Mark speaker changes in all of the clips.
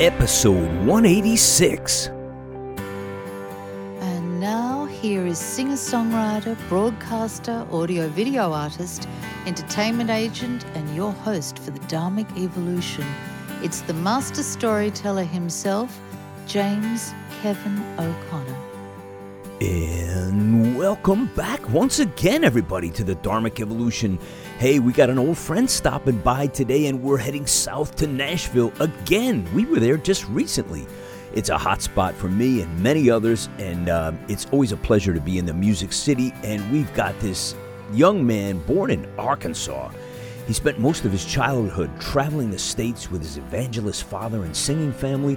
Speaker 1: episode 186.
Speaker 2: And now, here is singer songwriter, broadcaster, audio video artist, entertainment agent, and your host for the Dharmic Evolution. It's the master storyteller himself, James Kevin O'Connor.
Speaker 1: And welcome back once again, everybody, to the Dharmic Evolution. Hey, we got an old friend stopping by today, and we're heading south to Nashville again. We were there just recently. It's a hot spot for me and many others, and uh, it's always a pleasure to be in the Music City. And we've got this young man born in Arkansas. He spent most of his childhood traveling the states with his evangelist father and singing family,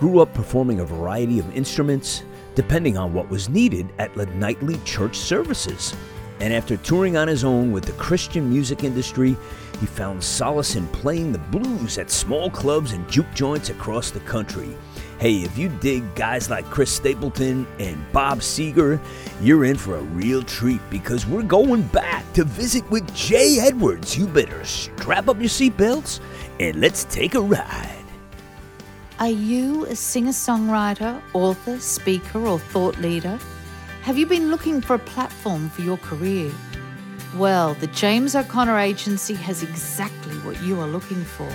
Speaker 1: grew up performing a variety of instruments depending on what was needed at the nightly church services. And after touring on his own with the Christian music industry, he found solace in playing the blues at small clubs and juke joints across the country. Hey, if you dig guys like Chris Stapleton and Bob Seger, you're in for a real treat because we're going back to visit with Jay Edwards. You better strap up your seatbelts and let's take a ride.
Speaker 2: Are you a singer songwriter, author, speaker, or thought leader? Have you been looking for a platform for your career? Well, the James O'Connor Agency has exactly what you are looking for.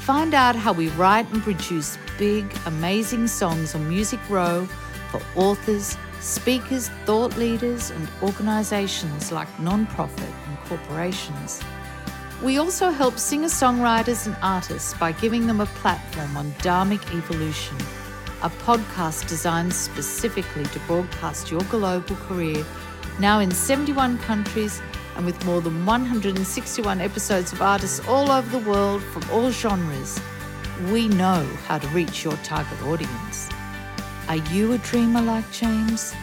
Speaker 2: Find out how we write and produce big, amazing songs on Music Row for authors, speakers, thought leaders, and organizations like nonprofit and corporations. We also help singer songwriters and artists by giving them a platform on Dharmic Evolution, a podcast designed specifically to broadcast your global career, now in 71 countries and with more than 161 episodes of artists all over the world from all genres. We know how to reach your target audience. Are you a dreamer like James?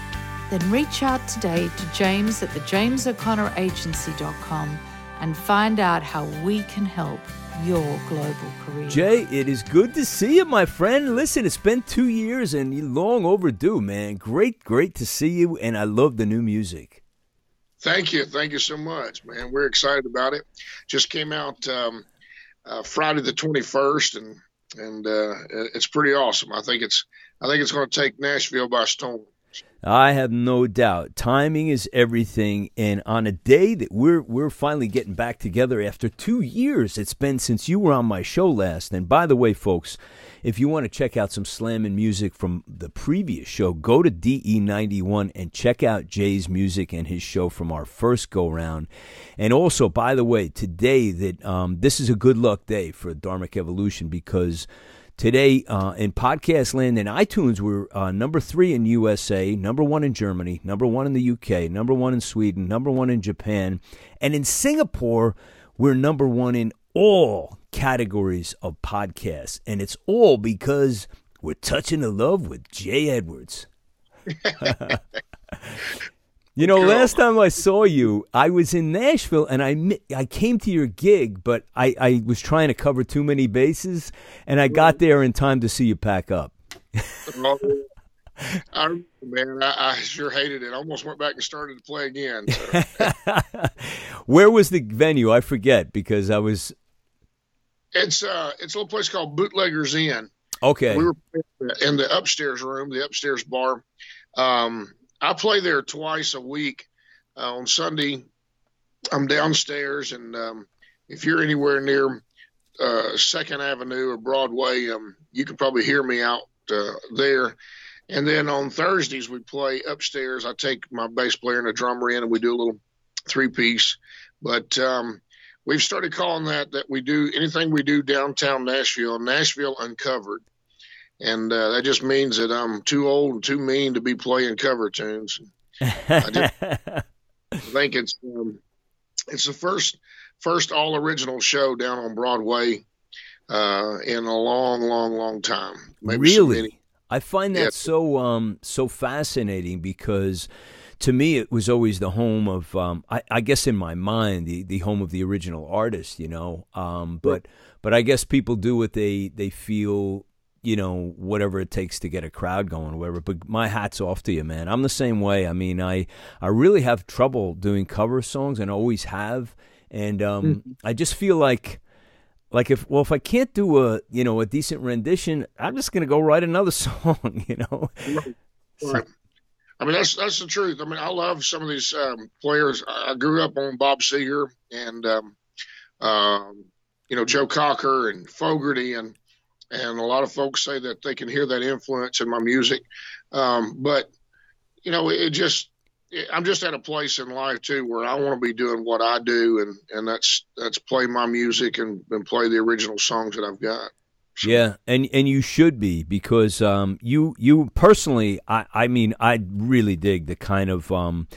Speaker 2: Then reach out today to James at the JamesO'ConnorAgency.com and find out how we can help your global career.
Speaker 1: Jay, it is good to see you, my friend. Listen, it's been two years and long overdue, man. Great, great to see you, and I love the new music.
Speaker 3: Thank you. Thank you so much, man. We're excited about it. Just came out um, uh, Friday the 21st, and and uh, it's pretty awesome. I think it's I think it's going to take Nashville by storm.
Speaker 1: I have no doubt. Timing is everything, and on a day that we're we're finally getting back together after two years, it's been since you were on my show last. And by the way, folks, if you want to check out some slamming music from the previous show, go to DE91 and check out Jay's music and his show from our first go round. And also, by the way, today that um, this is a good luck day for Dharmic Evolution because Today uh, in podcast land and iTunes, we're uh, number three in USA, number one in Germany, number one in the UK, number one in Sweden, number one in Japan, and in Singapore, we're number one in all categories of podcasts. And it's all because we're touching the love with Jay Edwards. You know, last time I saw you, I was in Nashville and I I came to your gig, but I, I was trying to cover too many bases, and I got there in time to see you pack up.
Speaker 3: I man, I, I, sure hated it. I almost went back and started to play again. So.
Speaker 1: Where was the venue? I forget because I was.
Speaker 3: It's uh, it's a little place called Bootleggers Inn.
Speaker 1: Okay.
Speaker 3: We were in the upstairs room, the upstairs bar. Um, I play there twice a week. Uh, on Sunday, I'm downstairs, and um, if you're anywhere near uh, Second Avenue or Broadway, um, you can probably hear me out uh, there. And then on Thursdays, we play upstairs. I take my bass player and a drummer in, and we do a little three piece. But um, we've started calling that that we do anything we do downtown Nashville, Nashville Uncovered and uh, that just means that I'm too old and too mean to be playing cover tunes. I, just, I think it's um, it's the first first all original show down on Broadway uh, in a long, long, long time.
Speaker 1: Maybe really, I find that yeah. so um, so fascinating because to me it was always the home of um, I, I, guess in my mind the, the home of the original artist you know um, but but I guess people do what they they feel you know, whatever it takes to get a crowd going or whatever. But my hat's off to you, man. I'm the same way. I mean, I, I really have trouble doing cover songs and always have. And um, mm-hmm. I just feel like like if well if I can't do a you know a decent rendition, I'm just gonna go write another song. You know.
Speaker 3: Right. right. I mean that's that's the truth. I mean I love some of these um, players. I grew up on Bob Seger and um, um, you know Joe Cocker and Fogerty and and a lot of folks say that they can hear that influence in my music. Um, but you know it just I'm just at a place in life too where I want to be doing what I do, and and that's that's play my music and, and play the original songs that I've got.
Speaker 1: So. Yeah, and and you should be because um, you you personally, I I mean, I really dig the kind of um,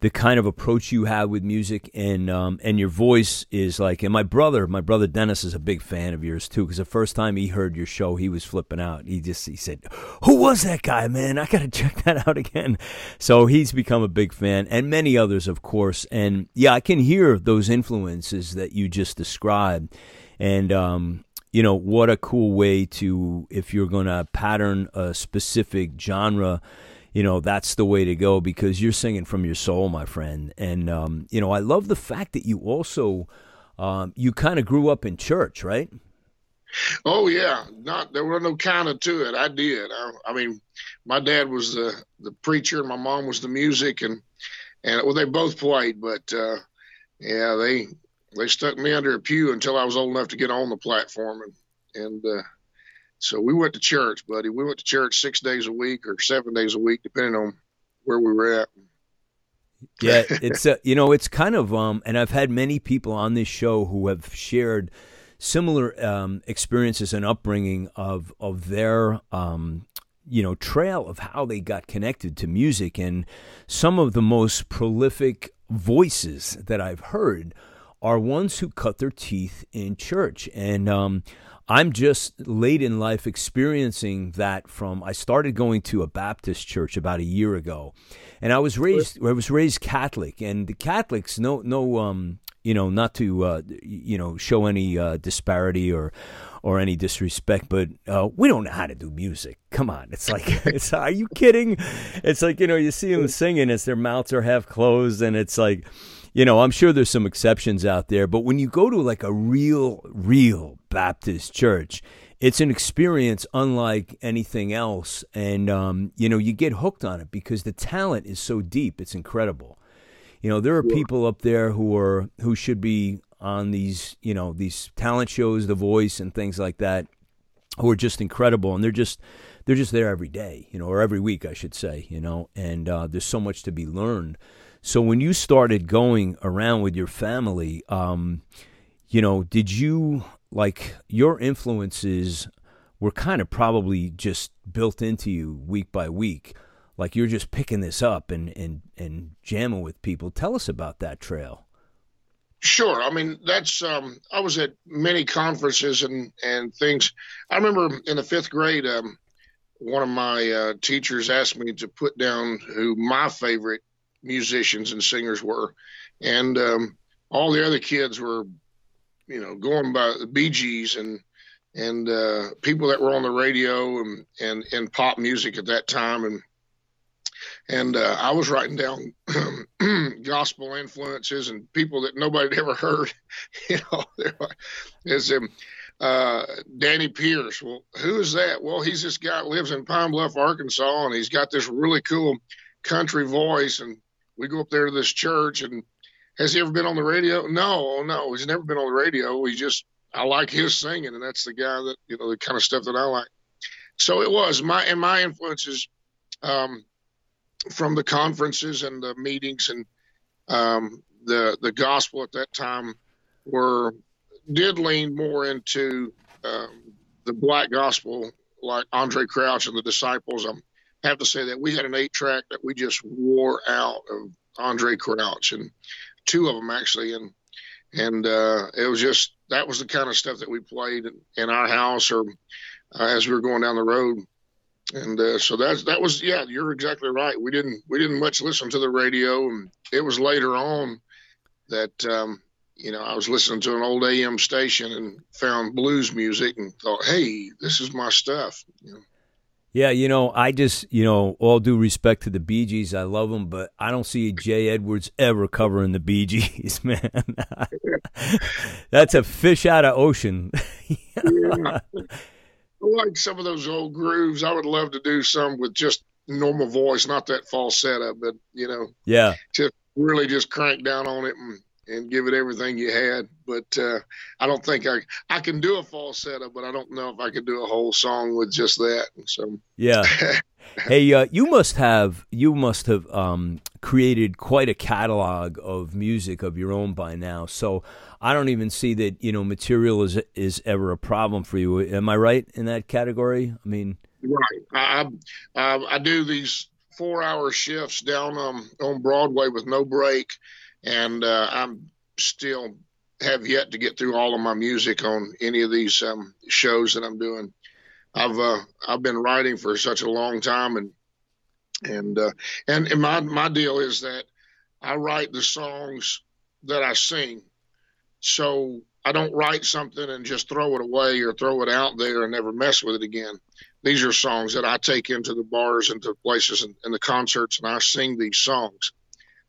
Speaker 1: the kind of approach you have with music and um, and your voice is like and my brother my brother Dennis is a big fan of yours too because the first time he heard your show he was flipping out. He just he said who was that guy man? I gotta check that out again. So he's become a big fan and many others of course. And yeah I can hear those influences that you just described. And um, you know what a cool way to if you're gonna pattern a specific genre you know that's the way to go because you're singing from your soul, my friend. And um, you know, I love the fact that you also um, you kind of grew up in church, right?
Speaker 3: Oh yeah, not there were no counter to it. I did. I, I, mean, my dad was the the preacher, and my mom was the music, and and well, they both played, but uh, yeah, they they stuck me under a pew until I was old enough to get on the platform, and and uh, so we went to church, buddy. We went to church six days a week or seven days a week, depending on where we were at.
Speaker 1: yeah, it's uh, you know it's kind of um, and I've had many people on this show who have shared similar um, experiences and upbringing of of their um, you know trail of how they got connected to music and some of the most prolific voices that I've heard are ones who cut their teeth in church and um, I'm just late in life experiencing that from I started going to a Baptist church about a year ago. And I was raised I was raised Catholic and the Catholics no no um you know not to uh, you know show any uh, disparity or or any disrespect, but uh, we don't know how to do music. Come on, it's like, it's are you kidding? It's like you know, you see them singing as their mouths are half closed, and it's like, you know, I'm sure there's some exceptions out there, but when you go to like a real, real Baptist church, it's an experience unlike anything else. And, um, you know, you get hooked on it because the talent is so deep. It's incredible. You know, there are people up there who are, who should be on these, you know, these talent shows, The Voice and things like that, who are just incredible. And they're just, they're just there every day, you know, or every week, I should say, you know, and uh, there's so much to be learned. So when you started going around with your family, um, you know, did you like your influences were kind of probably just built into you week by week? Like you're just picking this up and and and jamming with people. Tell us about that trail.
Speaker 3: Sure. I mean, that's um, I was at many conferences and and things. I remember in the fifth grade, um, one of my uh, teachers asked me to put down who my favorite musicians and singers were, and um, all the other kids were, you know, going by the Bee Gees and and uh, people that were on the radio and and and pop music at that time and and uh, I was writing down gospel influences and people that nobody had ever heard. you know, there's um, uh, Danny Pierce. Well, who is that? Well, he's this guy that lives in Pine Bluff, Arkansas, and he's got this really cool country voice. And we go up there to this church and has he ever been on the radio? No, no, he's never been on the radio. He just I like his singing, and that's the guy that you know the kind of stuff that I like. So it was my and my influences um, from the conferences and the meetings and um, the the gospel at that time were did lean more into um, the black gospel, like Andre Crouch and the Disciples. I'm have to say that we had an eight track that we just wore out of Andre Crouch and two of them actually. And, and, uh, it was just, that was the kind of stuff that we played in, our house or uh, as we were going down the road. And, uh, so that's, that was, yeah, you're exactly right. We didn't, we didn't much listen to the radio and it was later on that, um, you know, I was listening to an old AM station and found blues music and thought, hey, this is my stuff. You know?
Speaker 1: Yeah, you know, I just, you know, all due respect to the Bee Gees, I love them, but I don't see Jay Edwards ever covering the Bee Gees, man. That's a fish out of ocean.
Speaker 3: yeah. I like some of those old grooves. I would love to do some with just normal voice, not that falsetto, but you know,
Speaker 1: yeah,
Speaker 3: just really just crank down on it and and give it everything you had. But uh, I don't think I I can do a falsetto, but I don't know if I could do a whole song with just that. So
Speaker 1: yeah. hey, uh, you must have you must have um, created quite a catalog of music of your own by now. So I don't even see that you know material is is ever a problem for you. Am I right in that category? I mean,
Speaker 3: right. I I, I do these four hour shifts down um, on Broadway with no break and uh, I'm still have yet to get through all of my music on any of these um, shows that I'm doing. I've uh, I've been writing for such a long time, and and uh, and, and my my deal is that I write the songs that I sing, so I don't write something and just throw it away or throw it out there and never mess with it again. These are songs that I take into the bars and to places and, and the concerts, and I sing these songs.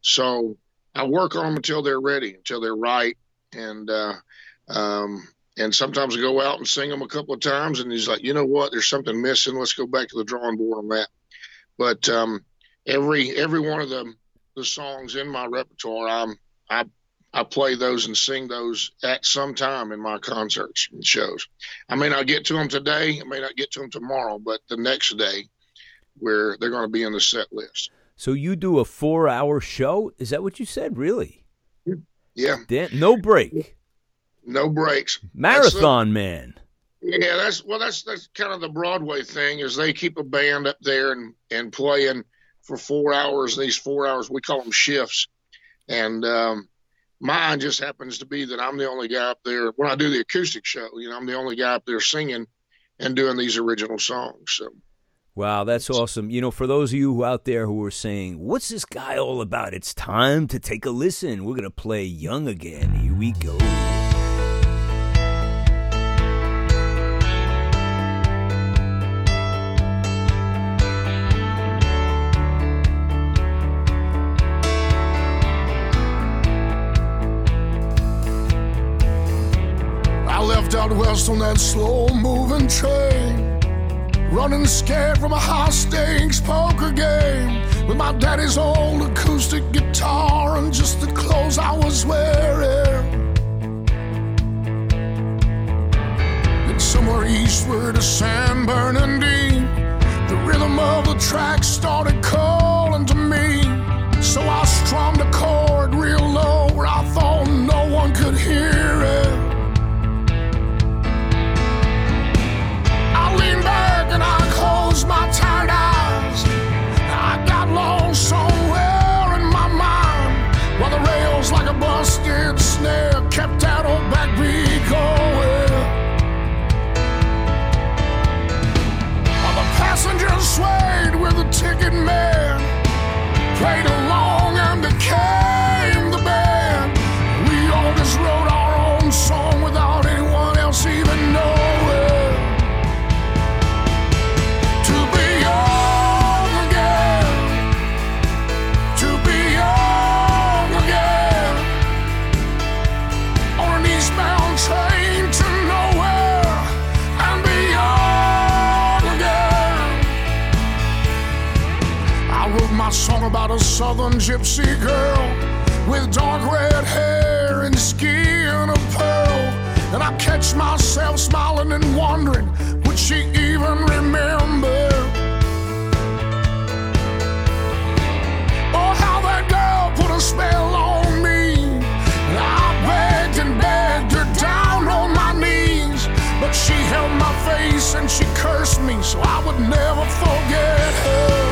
Speaker 3: So I work on them until they're ready, until they're right, and uh, um, and sometimes I go out and sing them a couple of times, and he's like, you know what, there's something missing. Let's go back to the drawing board on that. But um, every every one of the the songs in my repertoire, I'm I I play those and sing those at some time in my concerts and shows. I may not get to them today, I may not get to them tomorrow, but the next day, where they're going to be in the set list.
Speaker 1: So you do a four-hour show? Is that what you said? Really?
Speaker 3: Yeah.
Speaker 1: Damn, no break.
Speaker 3: No breaks.
Speaker 1: Marathon the, man.
Speaker 3: Yeah, that's well. That's that's kind of the Broadway thing. Is they keep a band up there and and playing for four hours. These four hours we call them shifts, and um, mine just happens to be that I'm the only guy up there when I do the acoustic show. You know, I'm the only guy up there singing and doing these original songs. So
Speaker 1: Wow, that's awesome. You know, for those of you out there who are saying, what's this guy all about? It's time to take a listen. We're going to play Young again. Here we go.
Speaker 4: I left out west on that slow moving train Running scared from a high stakes poker game with my daddy's old acoustic guitar and just the clothes I was wearing. And somewhere eastward of San Bernardino, the rhythm of the track started calling to me. So I strummed a chord real low snare kept old backbeat going. While the passengers swayed with the ticket man, played along and became southern gypsy girl with dark red hair and skin of pearl. And I catch myself smiling and wondering, would she even remember? Oh, how that girl put a spell on me. I begged and begged her down on my knees. But she held my face and she cursed me, so I would never forget her.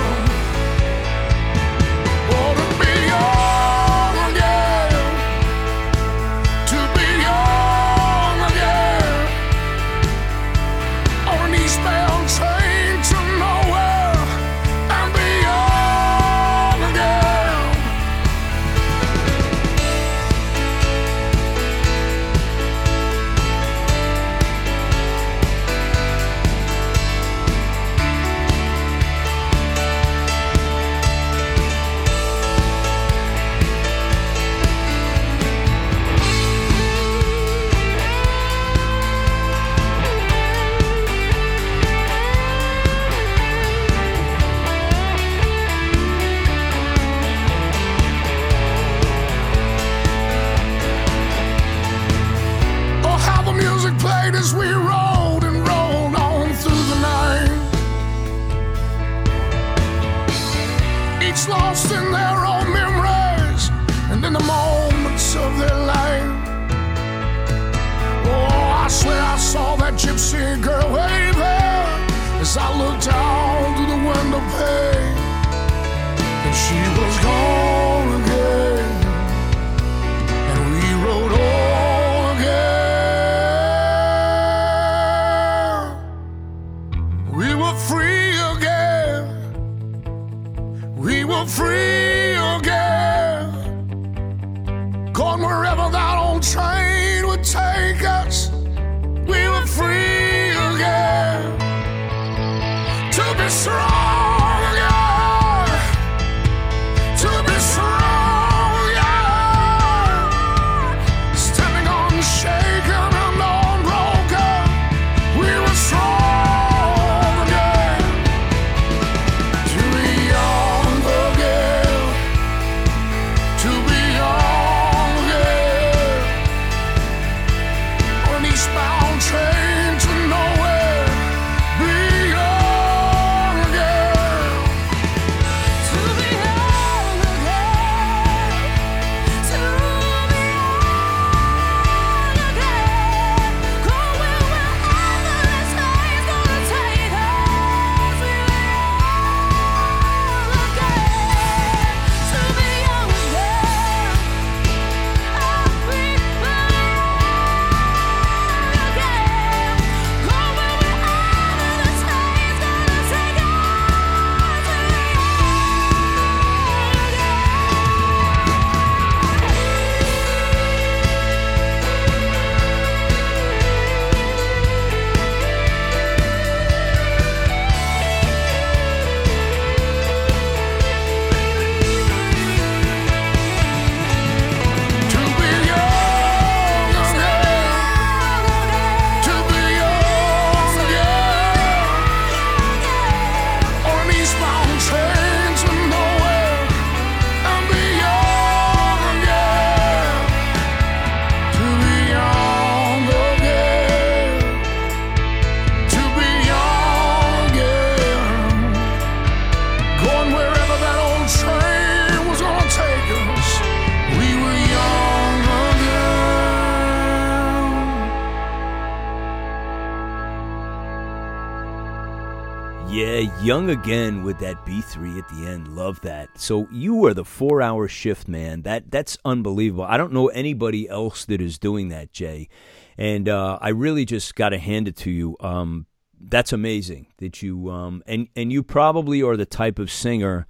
Speaker 4: Young again
Speaker 1: with that B3 at the end. Love that. So you are the four hour shift, man. That that's unbelievable. I don't know anybody else that is doing that, Jay. And uh, I really just got to hand it to you. Um, that's amazing that you um, and and you probably are the type of singer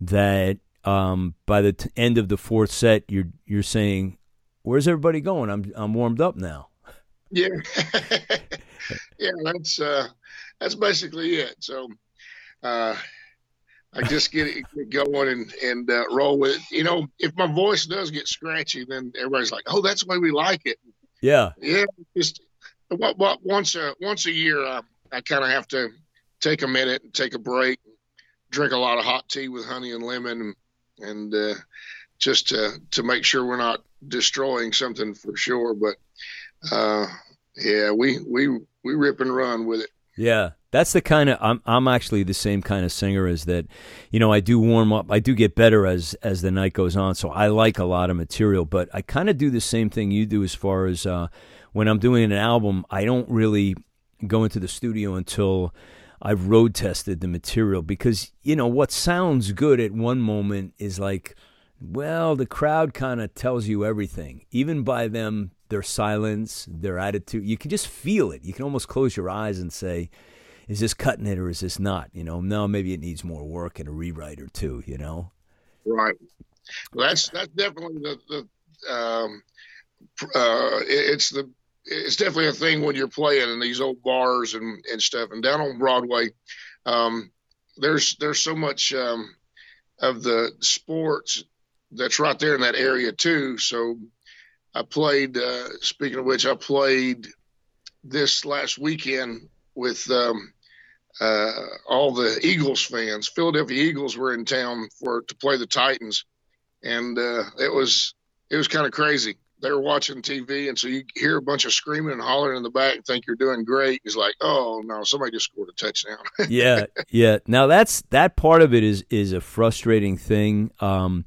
Speaker 1: that um, by the t- end of the fourth set, you're you're saying, "Where's everybody going? I'm I'm warmed up now."
Speaker 3: Yeah, yeah, that's uh, that's basically it. So, uh, I just get it get going and and uh, roll with it. You know, if my voice does get scratchy, then everybody's like, "Oh, that's the way we like it."
Speaker 1: Yeah,
Speaker 3: Yeah, just what, what once a once a year, uh, I kind of have to take a minute and take a break, drink a lot of hot tea with honey and lemon, and, and uh, just to to make sure we're not destroying something for sure. But uh, yeah, we we we rip and run with it.
Speaker 1: Yeah, that's the kind of I'm I'm actually the same kind of singer as that. You know, I do warm up. I do get better as as the night goes on. So I like a lot of material, but I kind of do the same thing you do as far as uh, when I'm doing an album. I don't really go into the studio until I've road tested the material because you know what sounds good at one moment is like, well, the crowd kind of tells you everything, even by them their silence, their attitude. You can just feel it. You can almost close your eyes and say, is this cutting it or is this not? You know, no, maybe it needs more work and a rewrite or two, you know?
Speaker 3: Right. Well, that's that's definitely the the um, uh, it's the it's definitely a thing when you're playing in these old bars and and stuff. And down on Broadway, um, there's there's so much um, of the sports that's right there in that area too. So I played. Uh, speaking of which, I played this last weekend with um, uh, all the Eagles fans. Philadelphia Eagles were in town for to play the Titans, and uh, it was it was kind of crazy. They were watching TV, and so you hear a bunch of screaming and hollering in the back, and think you're doing great. He's like, "Oh no, somebody just scored a touchdown."
Speaker 1: yeah, yeah. Now that's that part of it is is a frustrating thing. Um,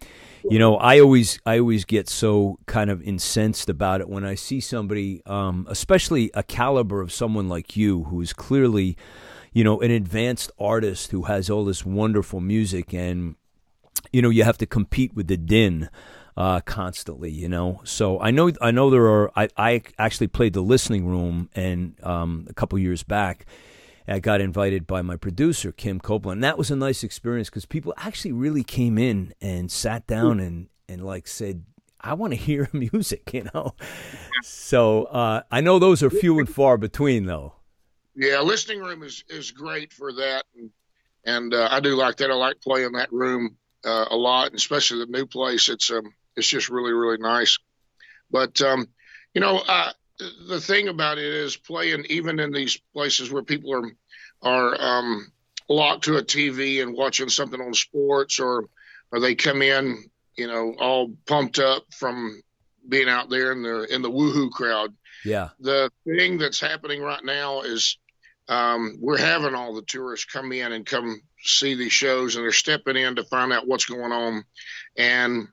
Speaker 1: you know, I always I always get so kind of incensed about it when I see somebody, um, especially a caliber of someone like you, who is clearly, you know, an advanced artist who has all this wonderful music, and you know, you have to compete with the din uh, constantly, you know. So I know I know there are. I, I actually played the listening room, and um, a couple years back, I got invited by my producer Kim Copeland. And that was a nice experience because people actually really came in and sat down and and like said. I want to hear music, you know. So uh, I know those are few and far between, though.
Speaker 3: Yeah, listening room is is great for that, and and uh, I do like that. I like playing that room uh, a lot, and especially the new place. It's um it's just really really nice. But um, you know, uh, the thing about it is playing even in these places where people are are um, locked to a TV and watching something on sports, or or they come in, you know, all pumped up from being out there in the in the woohoo crowd.
Speaker 1: Yeah.
Speaker 3: The thing that's happening right now is um, we're having all the tourists come in and come see these shows, and they're stepping in to find out what's going on. And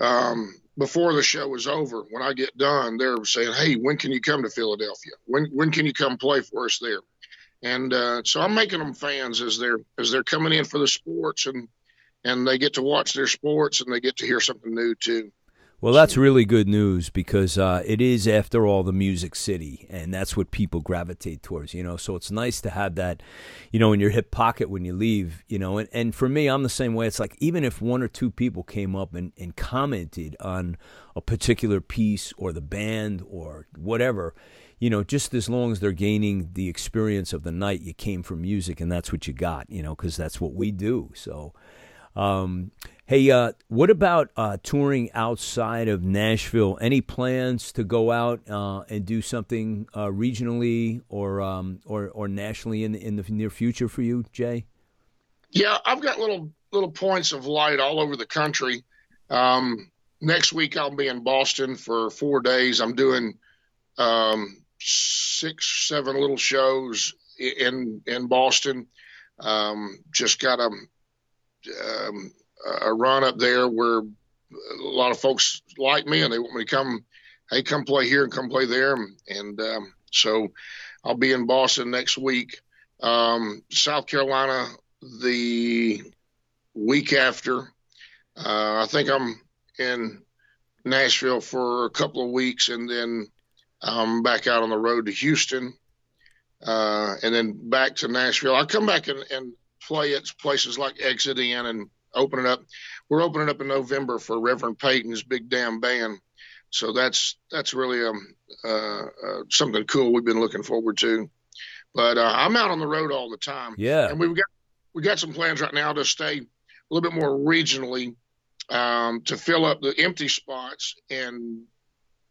Speaker 3: um, before the show is over, when I get done, they're saying, "Hey, when can you come to Philadelphia? When when can you come play for us there?" And uh, so I'm making them fans as they're as they're coming in for the sports and and they get to watch their sports and they get to hear something new too.
Speaker 1: Well, that's really good news because uh, it is, after all, the music city, and that's what people gravitate towards. You know, so it's nice to have that, you know, in your hip pocket when you leave. You know, and, and for me, I'm the same way. It's like even if one or two people came up and, and commented on a particular piece or the band or whatever, you know, just as long as they're gaining the experience of the night, you came from music, and that's what you got. You know, because that's what we do. So. Um, hey, uh, what about uh, touring outside of Nashville? Any plans to go out uh, and do something uh, regionally or um, or or nationally in the, in the near future for you, Jay?
Speaker 3: Yeah, I've got little little points of light all over the country. Um, next week I'll be in Boston for four days. I'm doing um, six, seven little shows in in Boston. Um, just got a um, a run up there where a lot of folks like me and they want me to come, hey, come play here and come play there. And um, so I'll be in Boston next week. Um, South Carolina the week after. Uh, I think I'm in Nashville for a couple of weeks and then I'm back out on the road to Houston uh, and then back to Nashville. I come back and, and play at places like Exit In and opening up. We're opening up in November for Reverend Peyton's Big Damn Band. So that's that's really um, uh, uh, something cool we've been looking forward to. But uh, I'm out on the road all the time.
Speaker 1: Yeah,
Speaker 3: and we've got we got some plans right now to stay a little bit more regionally um, to fill up the empty spots and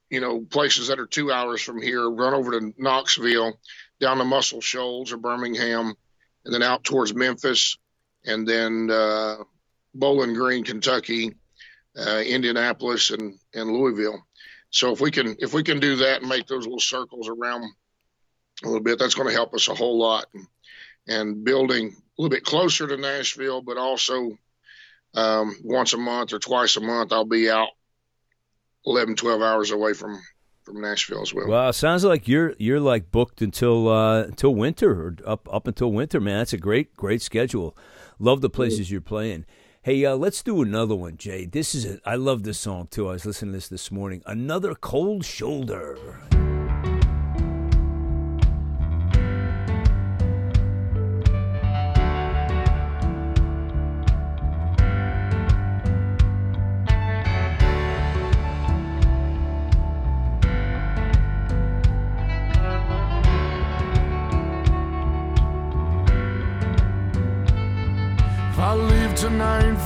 Speaker 3: you know places that are two hours from here. Run over to Knoxville, down to Muscle Shoals or Birmingham, and then out towards Memphis, and then uh, Bowling Green, Kentucky, uh, Indianapolis, and and Louisville. So if we can if we can do that and make those little circles around a little bit, that's going to help us a whole lot. And, and building a little bit closer to Nashville, but also um, once a month or twice a month, I'll be out 11, 12 hours away from from Nashville as well.
Speaker 1: Well, sounds like you're you're like booked until uh, until winter or up up until winter, man. That's a great great schedule. Love the places you're playing. Hey, uh, let's do another one, Jay. This is. I love this song too. I was listening to this this morning. Another cold shoulder.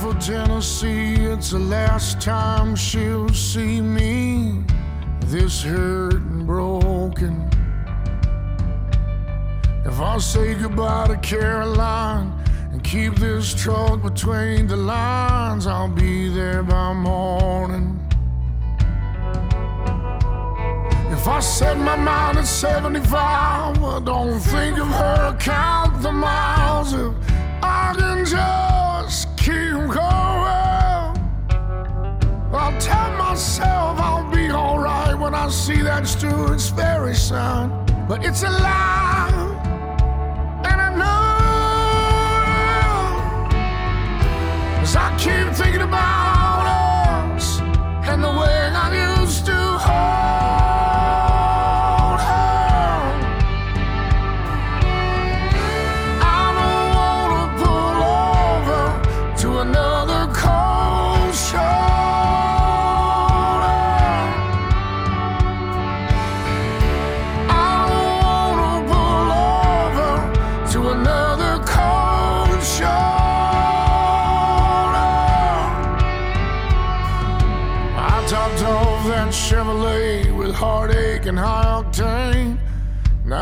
Speaker 4: For Tennessee. It's the last time she'll see me this hurt and broken. If I say goodbye to Caroline and keep this truck between the lines, I'll be there by morning.
Speaker 3: If I set my mind at 75, I don't think of her, count the miles. If I tell myself I'll be alright when I see that Stewart's Ferry sign. But it's a lie, and I know. Cause I keep thinking about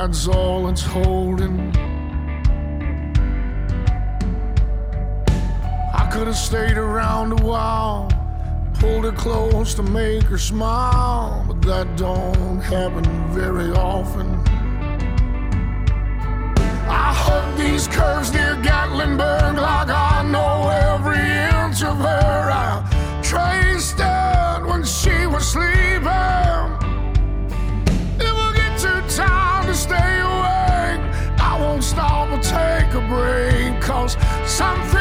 Speaker 3: That's all it's holding. I could have stayed around a while, pulled her close to make her smile, but that don't happen very often. I hug these curves near Gatlinburg like I know every inch of her. I traced it when she was sleeping. Something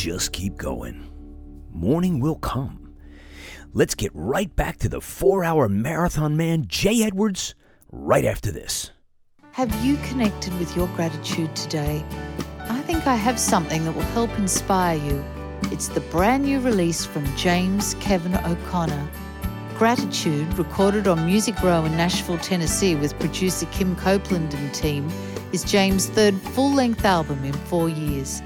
Speaker 3: just keep going. Morning
Speaker 1: will come. Let's get right back to the four hour marathon man, Jay Edwards, right after this.
Speaker 2: Have you connected with your gratitude today? I think I have something that will help inspire you. It's the brand new release from James Kevin O'Connor. Gratitude, recorded on Music Row in Nashville, Tennessee, with producer Kim Copeland and team, is James' third full length album in four years.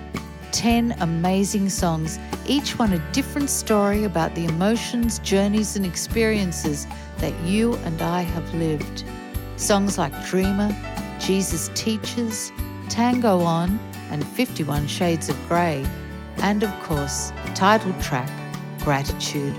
Speaker 2: 10 amazing songs, each one a different story about the emotions, journeys, and experiences that you and I have lived. Songs like Dreamer, Jesus Teaches, Tango On, and 51 Shades of Grey, and of course, the title track Gratitude.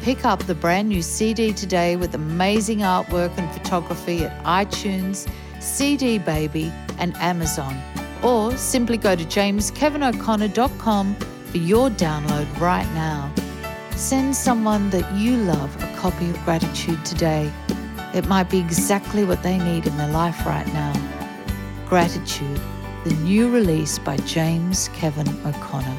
Speaker 2: Pick up the brand new CD today with amazing artwork and photography at iTunes, CD Baby, and Amazon. Or simply go to jameskevino'connor.com for your download right now. Send someone that you love a copy of gratitude today. It might be exactly what they need in their life right now. Gratitude, the new release by James Kevin O'Connor.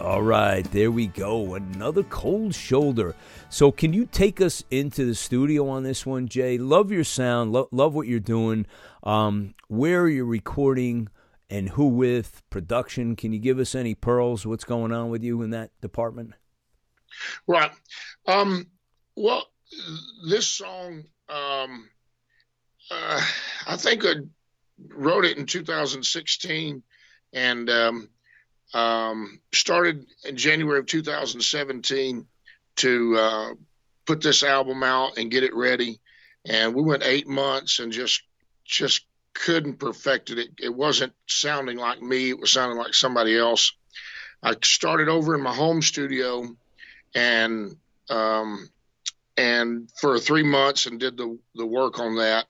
Speaker 1: All right, there we go. Another cold shoulder. So, can you take us into the studio on this one, Jay? Love your sound. Lo- love what you're doing. Um, where are you recording and who with? Production. Can you give us any pearls? What's going on with you in that department?
Speaker 3: Right. Um, well, this song, um, uh, I think I wrote it in 2016 and um, um, started in January of 2017 to uh, put this album out and get it ready. And we went eight months and just just couldn't perfect it. It, it wasn't sounding like me. It was sounding like somebody else. I started over in my home studio and um, and for three months and did the the work on that.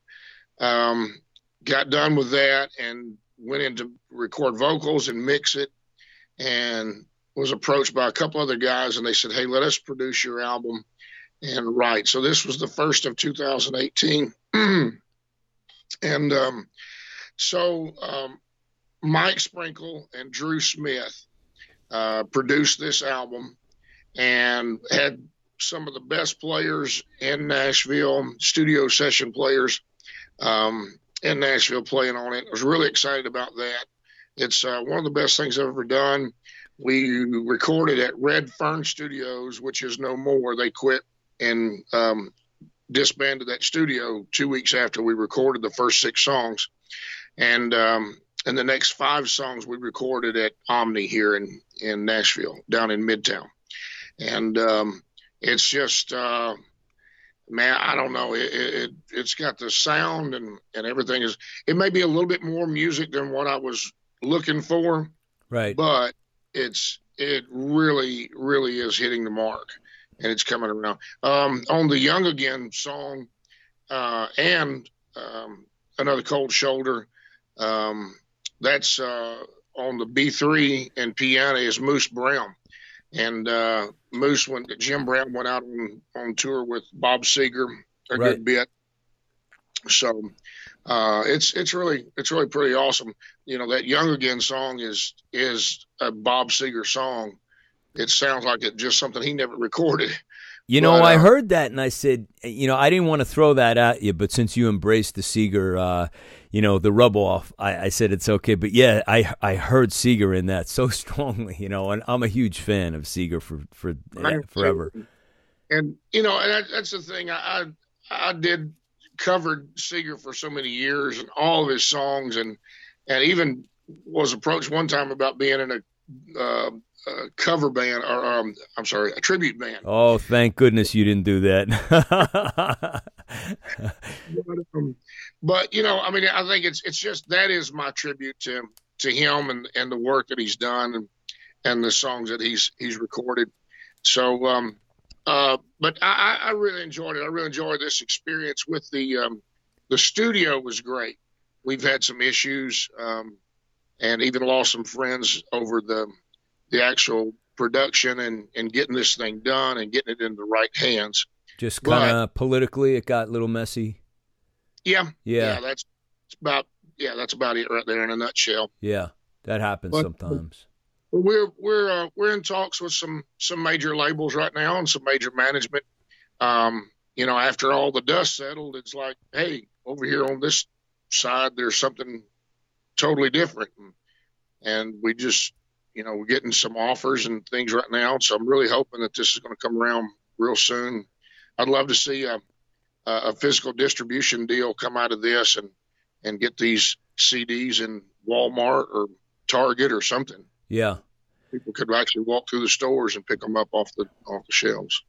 Speaker 3: Um, got done with that and went in to record vocals and mix it and was approached by a couple other guys and they said, Hey, let us produce your album and write. So this was the first of 2018. and um, so um, Mike Sprinkle and Drew Smith uh, produced this album and had some of the best players in Nashville, studio session players um, in Nashville playing on it. I was really excited about that. It's uh, one of the best things I've ever done. We recorded at Red Fern Studios, which is no more. They quit and um, disbanded that studio two weeks after we recorded the first six songs. And um, and the next five songs we recorded at Omni here in, in Nashville, down in Midtown. And um, it's just, uh, man, I don't know. It, it, it's got the sound and, and everything is, it may be a little bit more music than what I was looking for.
Speaker 1: Right.
Speaker 3: But it's it really really is hitting the mark and it's coming around. Um, on the young again song uh, and um, another cold shoulder um, that's uh, on the b3 and piano is moose brown. And uh, moose went jim brown went out on, on tour with bob seger a
Speaker 1: Right.
Speaker 3: good bit. So uh, it's it's really it's really pretty awesome. You know that Young Again song is is a Bob Seger song. It sounds like it just something he never recorded.
Speaker 1: You know,
Speaker 3: But,
Speaker 1: I
Speaker 3: uh,
Speaker 1: heard that and I said, you know, I didn't want to throw that at you, but since you embraced the Seger, uh, you know, the rub off, I, I said it's okay. But yeah, I I heard Seger in that so strongly, you know, and I'm a huge fan of Seger for for
Speaker 3: I
Speaker 1: forever.
Speaker 3: And you know, and that, that's the thing. I, I I did covered Seger for so many years and all of his songs, and and even was approached one time about being in a, uh, a cover band or um, I'm sorry, a tribute band.
Speaker 1: Oh, thank goodness you didn't do that.
Speaker 3: But, um, but you know, I mean, I think it's it's just that is my tribute to to him and and the work that he's done and and the songs that he's he's recorded. So, um, uh, but I, I I really enjoyed it. I really enjoyed this experience with the um, the studio was great. We've had some issues, um, and even lost some friends over the the actual production and and getting this thing done and getting it in the right hands.
Speaker 1: Just kind of politically, it got a little messy.
Speaker 3: Yeah,
Speaker 1: Yeah,
Speaker 3: that's it's about yeah, that's about it right there in a nutshell.
Speaker 1: yeah, that happens
Speaker 3: But-
Speaker 1: sometimes.
Speaker 3: We're we're uh, we're in talks with some some major labels right now and some major management. Um, you know, after all the dust settled, it's like, hey, over here on this side, there's something totally different, and, and we just, you know, we're getting some offers and things right now. So I'm really hoping that this is going to come around real soon. I'd love to see a a physical distribution deal come out of this and and get these CDs in Walmart or Target or something
Speaker 1: Yeah.
Speaker 3: people could actually walk through the stores and pick them up off the off the shelves.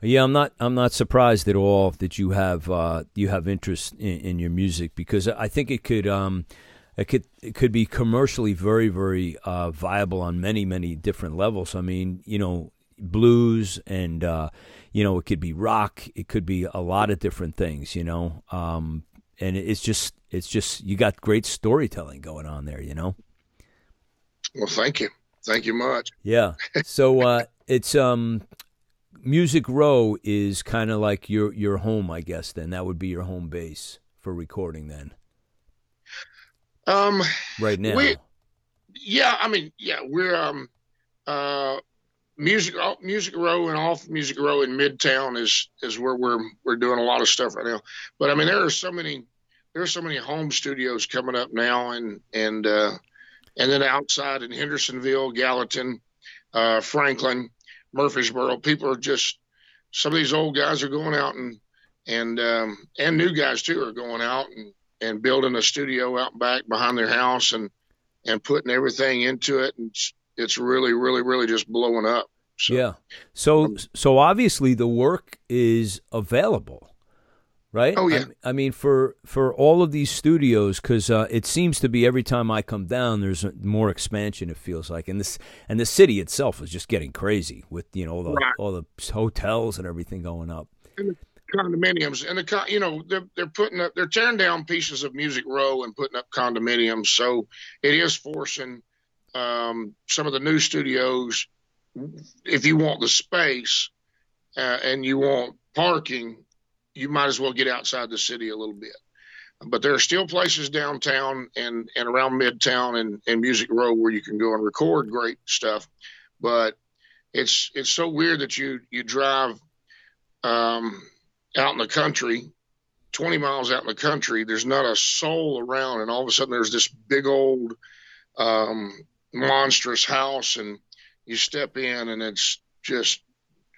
Speaker 1: Yeah, I'm not. I'm not surprised at all that you have uh, you have interest in, in your music because I think it could um, it could it could be commercially very very uh, viable on many many different levels. I mean, you know, blues and uh, you know it could be rock. It could be a lot of different things. You know, um, and it's just it's just you got great storytelling going on there. You know.
Speaker 3: Well, thank you, thank you much.
Speaker 1: Yeah. So uh, it's um, Music Row is kind of like your your home, I guess. Then that would be your home base for recording. Then.
Speaker 3: Um.
Speaker 1: Right now.
Speaker 3: We, yeah, I mean, yeah, we're um, uh, music music row and off music row in midtown is is where we're we're doing a lot of stuff right now but i mean there are so many there are so many home studios coming up now and and uh and then outside in hendersonville gallatin uh franklin murfreesboro people are just some of these old guys are going out and and um and new guys too are going out and and building a studio out back behind their house and and putting everything into it and it's it's really, really, really just blowing up.
Speaker 1: So, yeah. So, um, so obviously the work is available, right?
Speaker 3: Oh yeah.
Speaker 1: I, I mean, for for all of these studios, because uh, it seems to be every time I come down, there's more expansion. It feels like, and this and the city itself is just getting crazy with you know all the right. all the hotels and everything going up.
Speaker 3: And the condominiums and the you know they're they're putting up they're tearing down pieces of Music Row and putting up condominiums, so it is forcing um, some of the new studios, if you want the space uh, and you want parking, you might as well get outside the city a little bit. But there are still places downtown and, and around Midtown and, and Music Row where you can go and record great stuff. But it's it's so weird that you you drive um, out in the country 20 miles out in the country, there's not a soul around, and all of a sudden there's this big old um, monstrous house and you step in and it's just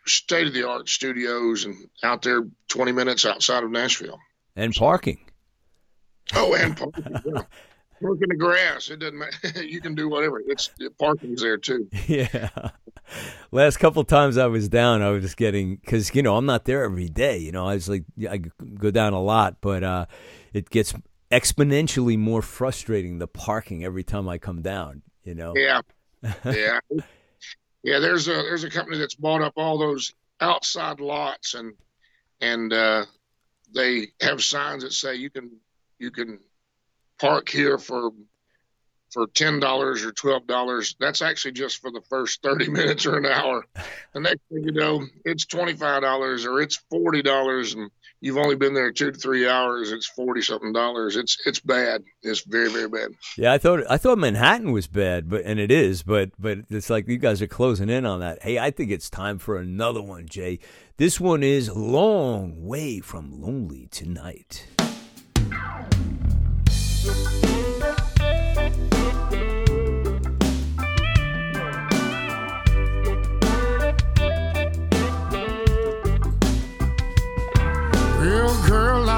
Speaker 3: state of the art studios and out there 20 minutes outside of Nashville.
Speaker 1: And parking.
Speaker 3: Oh, and parking. yeah. Parking the grass. It doesn't matter. you can do whatever. It's parking's there too.
Speaker 1: Yeah. Last couple times I was down, I was just getting because you know I'm not there every day. You know, I was like I go down a lot, but uh, it gets exponentially more frustrating the parking every time I come down you know.
Speaker 3: Yeah, yeah, yeah. There's a there's a company that's bought up all those outside lots and and uh, they have signs that say you can you can park here for for ten dollars or twelve dollars. That's actually just for the first thirty minutes or an hour. The next thing you know, it's twenty five dollars or it's forty dollars, and you've only been there two to three hours. It's forty something dollars. It's it's bad. It's very very bad.
Speaker 1: Yeah, I thought I thought Manhattan was bad, but and it is, but but it's like you guys are closing in on that. Hey, I think it's time for another one, Jay. This one is long way from lonely tonight.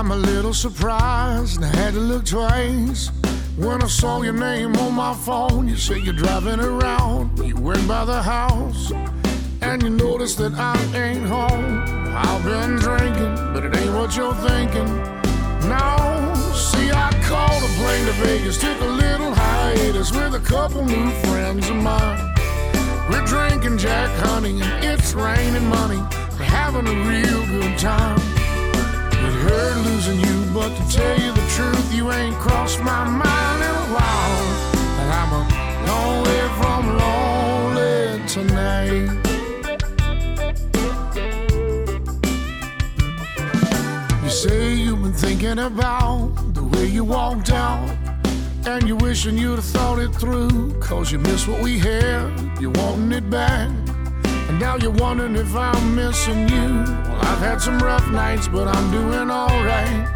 Speaker 4: I'm a little surprised and I had to look twice. When I saw your name on my phone, you say you're driving around. You went by the house and you noticed that I ain't home. I've been drinking, but it ain't what you're thinking. Now, see, I called a plane to Vegas, took a little hiatus with a couple new friends of mine. We're drinking Jack Honey and it's raining money. We're having a real good time. It hurt losing you, but to tell you the truth, you ain't crossed my mind in a while. And I'm a long way from lonely tonight. You say you've been thinking about the way you walked out. And you're wishing you'd have thought it through. Cause you miss what we had, you're wanting it back. And now you're wondering if I'm missing you. Well, I've had some rough nights, but I'm doing alright.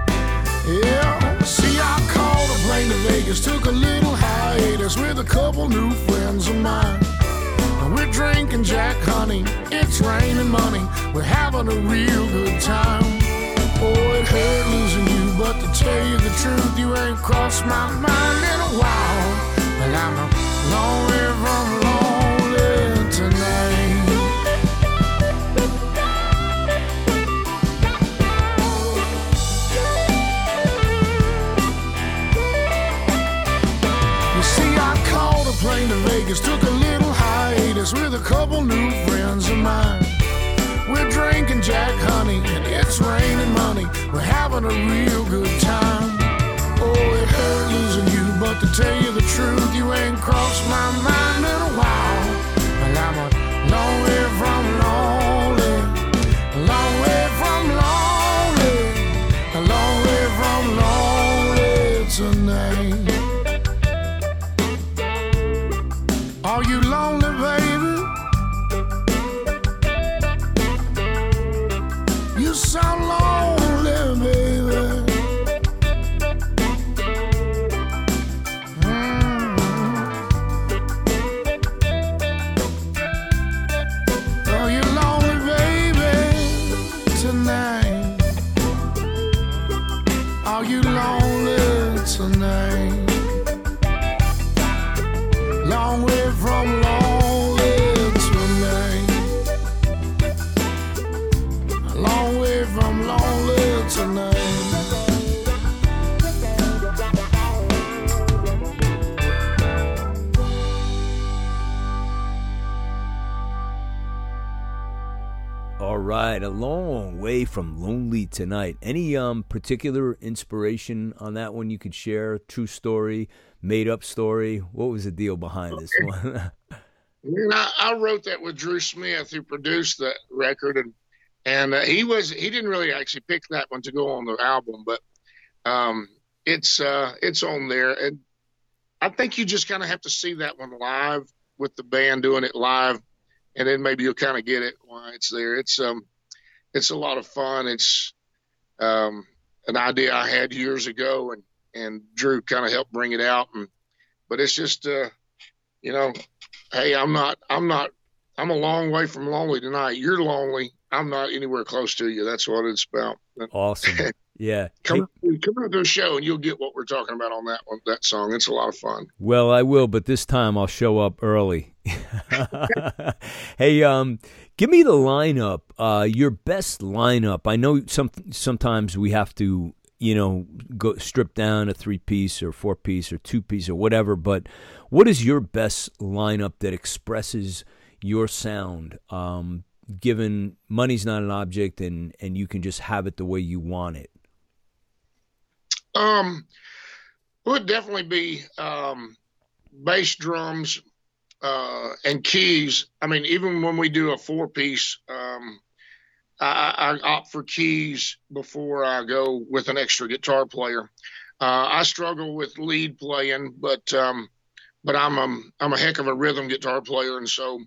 Speaker 4: Yeah, see, I called a plane to Vegas, took a little hiatus with a couple new friends of mine. And we're drinking Jack Honey, it's raining money, we're having a real good time. Oh, it hurt losing you, but to tell you the truth, you ain't crossed my mind in a while. But I'm a long way Vegas, took a little hiatus with a couple new friends of mine. We're drinking Jack Honey and it's raining money. We're having a real good time. Oh, it hurt losing you, but to tell you the truth, you ain't crossed my mind in a while. Well, I'm a Long way from lonely tonight. Long way from lonely tonight.
Speaker 1: All right, a long way from lonely tonight. Any um particular inspiration on that one you could share? True story, made up story. What was the deal behind this one?
Speaker 3: I, I wrote that with Drew Smith, who produced the record, and and uh, he was he didn't really actually pick that one to go on the album, but um, it's uh, it's on there, and I think you just kind of have to see that one live with the band doing it live, and then maybe you'll kind of get it why it's there. It's um it's a lot of fun. It's um, an idea I had years ago, and and Drew kind of helped bring it out, and but it's just uh, you know hey, I'm not, I'm not, I'm a long way from lonely tonight. You're lonely. I'm not anywhere close to you. That's what it's about.
Speaker 1: awesome. Yeah.
Speaker 3: Come,
Speaker 1: Hey,
Speaker 3: come out to a show and you'll get what we're talking about on that one, that song. It's a lot of fun.
Speaker 1: well, I will, but this time I'll show up early. hey, um, give me the lineup. Uh, your best lineup. I know some sometimes we have to, you know, go strip down a three piece or four piece or two piece or whatever. But what is your best lineup that expresses your sound? Um, given money's not an object and and you can just have it the way you want it.
Speaker 3: Um, would definitely be um, bass drums uh, and keys. I mean, even when we do a four piece, um, I, I opt for keys before I go with an extra guitar player. Uh, I struggle with lead playing, but um, but I'm a, I'm a heck of a rhythm guitar player, and so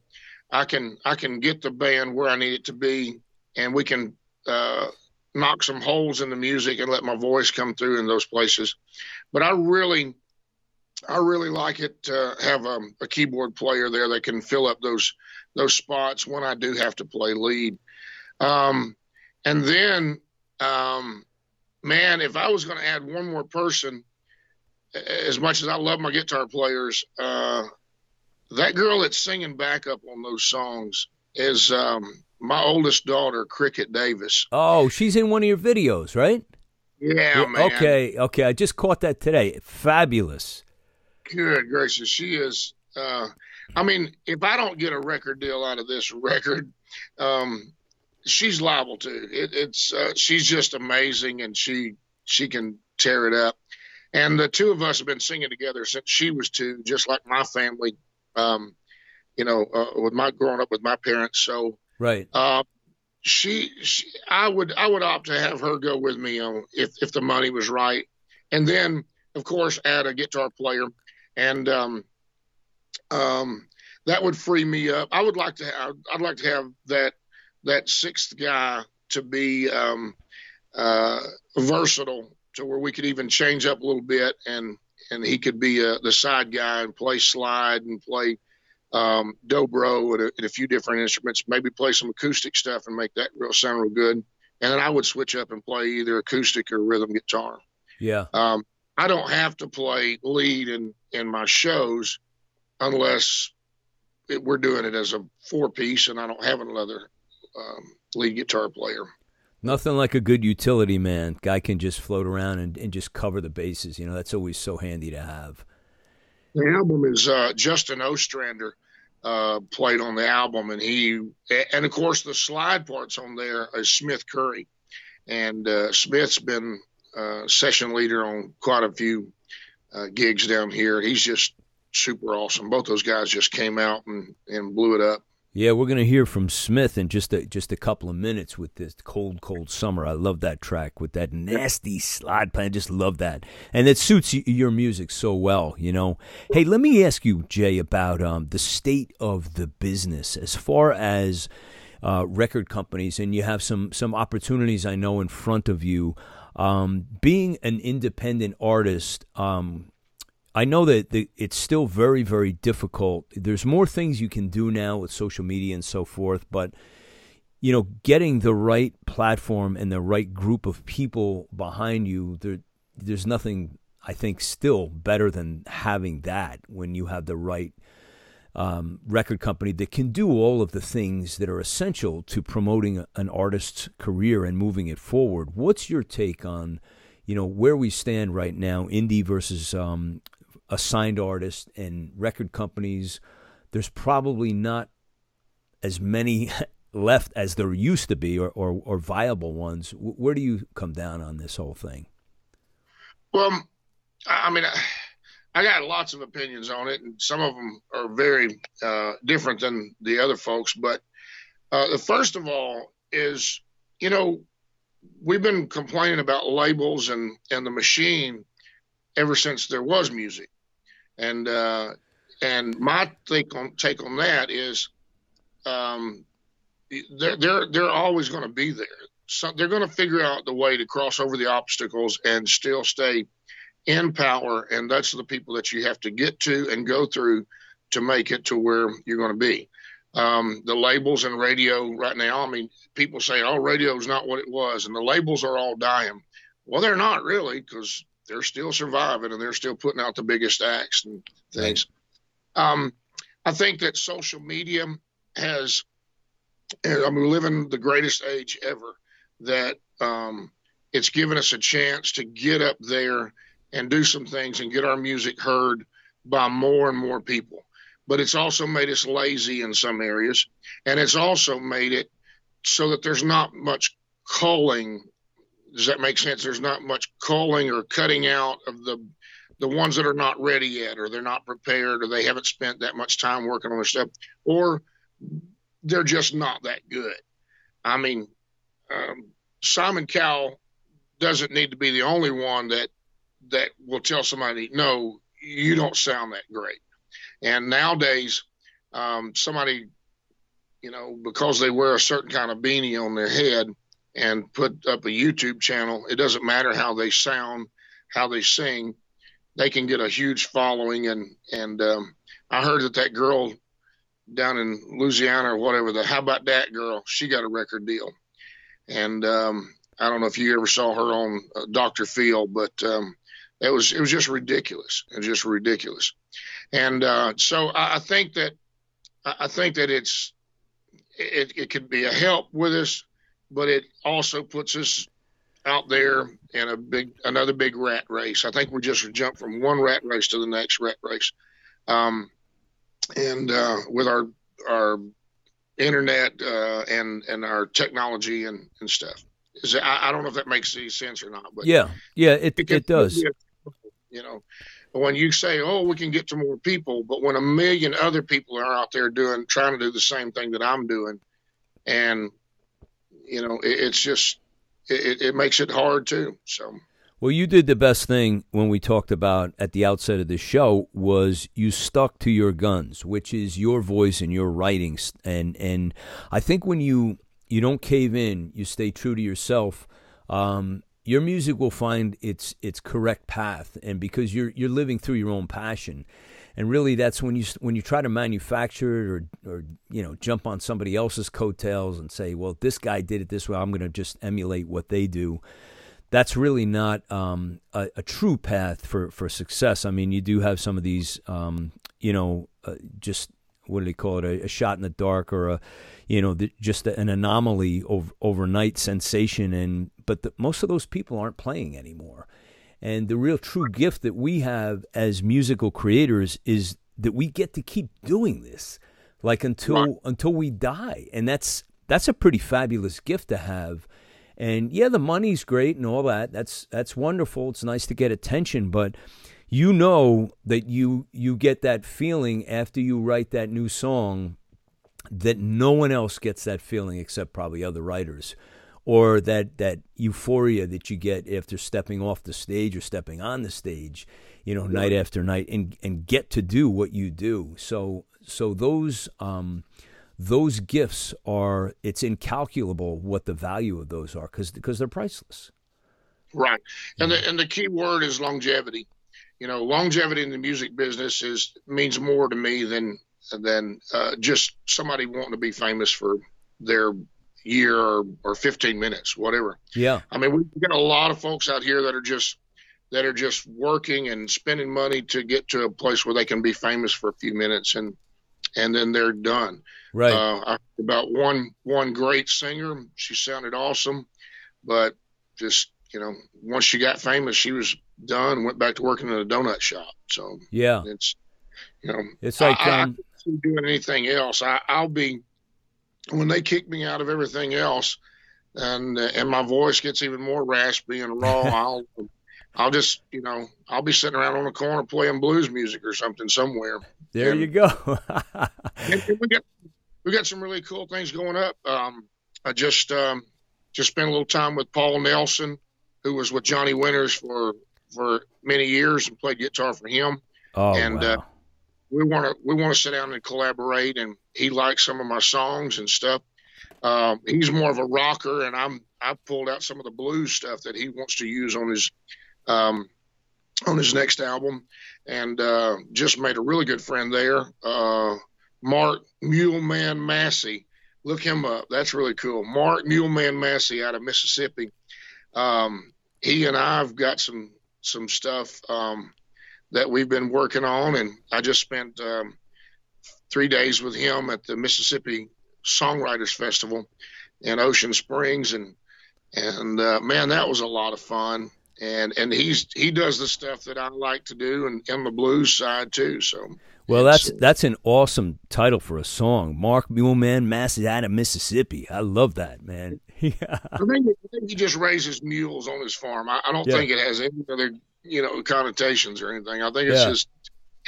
Speaker 3: I can I can get the band where I need it to be, and we can uh, knock some holes in the music and let my voice come through in those places. But I really, I really like it to have a, a keyboard player there that can fill up those those spots when I do have to play lead. Um, and then, um, man, if I was going to add one more person, as much as I love my guitar players, uh, that girl that's singing backup on those songs is um, my oldest daughter, Cricket Davis.
Speaker 1: Oh, she's in one of your videos, right?
Speaker 3: Yeah, man.
Speaker 1: Okay, okay. I just caught that today. Fabulous.
Speaker 3: Good gracious, she is. Uh, I mean, if I don't get a record deal out of this record, um, she's liable to. It, it's uh, she's just amazing, and she she can tear it up. And the two of us have been singing together since she was two, just like my family. Um, you know, uh, with my growing up with my parents. So
Speaker 1: Right.
Speaker 3: uh, she, she, I would, I would opt to have her go with me on if if the money was right, and then of course add a guitar player, and um, um, that would free me up. I would like to have, I'd like to have that that sixth guy to be um, uh, versatile to where we could even change up a little bit and and he could be uh, the side guy and play slide and play um, dobro and a, and a few different instruments, maybe play some acoustic stuff and make that real sound real good. And then I would switch up and play either acoustic or rhythm guitar.
Speaker 1: Yeah.
Speaker 3: Um, I don't have to play lead in, in my shows unless it, we're doing it as a four piece and I don't have another um, lead guitar player.
Speaker 1: Nothing like a good utility man. Guy can just float around and, and just cover the bases. You know, that's always so handy to have.
Speaker 3: The album is uh, Justin Ostrander. uh, played on the album, and he and of course the slide parts on there is Smith Curry, and uh, Smith's been uh, session leader on quite a few uh, gigs down here. He's just super awesome. Both those guys just came out and, and blew it up.
Speaker 1: Yeah, we're to hear from Smith in just a, just a couple of minutes with this cold, cold summer. I love that track with that nasty slide plan. I just love that, and it suits your music so well. You know. Hey, let me ask you, Jay, about um, the state of the business as far as uh, record companies, and you have some some opportunities I know in front of you. Um, being an independent artist, um, I know that the, it's still very, very difficult. There's more things you can do now with social media and so forth, but you know, getting the right platform and the right group of people behind you, there, there's nothing I think still better than having that when you have the right um, record company that can do all of the things that are essential to promoting an artist's career and moving it forward. What's your take on, you know, where we stand right now, indie versus um, a signed artist and record companies? There's probably not as many left as there used to be, or, or, or viable ones. Where do you come down on this whole thing?
Speaker 3: Well, I mean. I I got lots of opinions on it, and some of them are very uh, different than the other folks. But uh, the first of all is, you know, we've been complaining about labels and and the machine ever since there was music, and uh, and my take on take on that is, um, they're they're they're always going to be there. So they're going to figure out the way to cross over the obstacles and still stay in power, and that's the people that you have to get to and go through to make it to where you're going to be. Um, the labels and radio right now, I mean, people say, oh, radio is not what it was, and the labels are all dying. Well, they're not really because they're still surviving and they're still putting out the biggest acts and things. Right. Um, I think that social media has, I mean, in the greatest age ever, that um, it's given us a chance to get up there and do some things and get our music heard by more and more people. But it's also made us lazy in some areas. And it's also made it so that there's not much culling. Does that make sense? There's not much culling or cutting out of the the ones that are not ready yet, or they're not prepared, or they haven't spent that much time working on their stuff, or they're just not that good. I mean, um, Simon Cowell doesn't need to be the only one that that will tell somebody, no, you don't sound that great. And nowadays, um, somebody, you know, because they wear a certain kind of beanie on their head and put up a YouTube channel, it doesn't matter how they sound, how they sing, they can get a huge following. And, and, um, I heard that that girl down in Louisiana or whatever, the How About That girl, she got a record deal. And, um, I don't know if you ever saw her on uh, Dr. Phil, but, um, it was it was just ridiculous. It was just ridiculous. And uh, so I, I, think that I think that it's it, it could be a help with us, but it also puts us out there in a big another big rat race. I think we just jump from one rat race to the next rat race, um, and uh, with our our internet uh, and and our technology and and stuff. Is I, I, don't know if that makes any sense or not, but
Speaker 1: yeah, yeah, it it, it does.
Speaker 3: You know, when you say, "Oh, we can get to more people," but when a million other people are out there doing, trying to do the same thing that I'm doing, and you know, it, it's just it, it makes it hard too. So.
Speaker 1: Well, you did the best thing when we talked about at the outset of the show was you stuck to your guns, which is your voice and your writings, and and I think when you you don't cave in, you stay true to yourself. Um, your music will find its its correct path and because you're you're living through your own passion and really that's when you when you try to manufacture it or or you know jump on somebody else's coattails and say well this guy did it this way i'm going to just emulate what they do that's really not um, a, a, true path for, for success. I mean, you do have some of these, um, you know, uh, just what do they call it, a, a, shot in the dark or a, you know, the, just an anomaly over, overnight sensation. And but the, most of those people aren't playing anymore. And the real true gift that we have as musical creators is that we get to keep doing this like until
Speaker 3: Right.
Speaker 1: until we die, and that's that's a pretty fabulous gift to have. And yeah, the money's great and all that. That's that's wonderful. It's nice to get attention, but you know that you you get that feeling after you write that new song that no one else gets that feeling except probably other writers or that that euphoria that you get after stepping off the stage or stepping on the stage you know night after night and and get to do what you do so so those um those gifts are it's incalculable what the value of those are because because they're priceless
Speaker 3: Right. And the and the key word is longevity. You know, longevity in the music business is means more to me than than uh, just somebody wanting to be famous for their year or, or 15 minutes, whatever.
Speaker 1: yeah
Speaker 3: I mean, we've got a lot of folks out here that are just that are just working and spending money to get to a place where they can be famous for a few minutes and and then they're done.
Speaker 1: right
Speaker 3: Uh, I heard about one one great singer. She sounded awesome, but just you know, once she got famous, she was done. Went back to working in a donut shop. So
Speaker 1: yeah
Speaker 3: it's you know,
Speaker 1: it's like
Speaker 3: I,
Speaker 1: um
Speaker 3: I doing anything else. I, I'll be when they kick me out of everything else, and uh, and my voice gets even more raspy and raw. I'll I'll just you know I'll be sitting around on the corner playing blues music or something somewhere.
Speaker 1: there
Speaker 3: and-
Speaker 1: you go
Speaker 3: we got we got some really cool things going up. Um, I just um, just spent a little time with Paul Nelson, who was with Johnny Winters for for many years and played guitar for him.
Speaker 1: oh
Speaker 3: And,
Speaker 1: wow.
Speaker 3: uh, We want to we want to sit down and collaborate, and he likes some of my songs and stuff. Um, he's more of a rocker, and I'm I pulled out some of the blues stuff that he wants to use on his um, on his next album, and uh, just made a really good friend there. Uh, Mark Muleman Massey, look him up. That's really cool. Mark Muleman Massey out of Mississippi. Um, he and I've got some some stuff um, that we've been working on, and I just spent um, three days with him at the Mississippi Songwriters Festival in Ocean Springs, and and uh, man, that was a lot of fun. And and he's he does the stuff that I like to do, and in the blues side too. So
Speaker 1: Well, that's that's an awesome title for a song. Mark Muleman, Massey out of Mississippi. I love that, man. Yeah.
Speaker 3: I think, I think he just raises mules on his farm. I, I don't
Speaker 1: Yeah.
Speaker 3: think it has any other you know connotations or anything. I think it's
Speaker 1: Yeah.
Speaker 3: just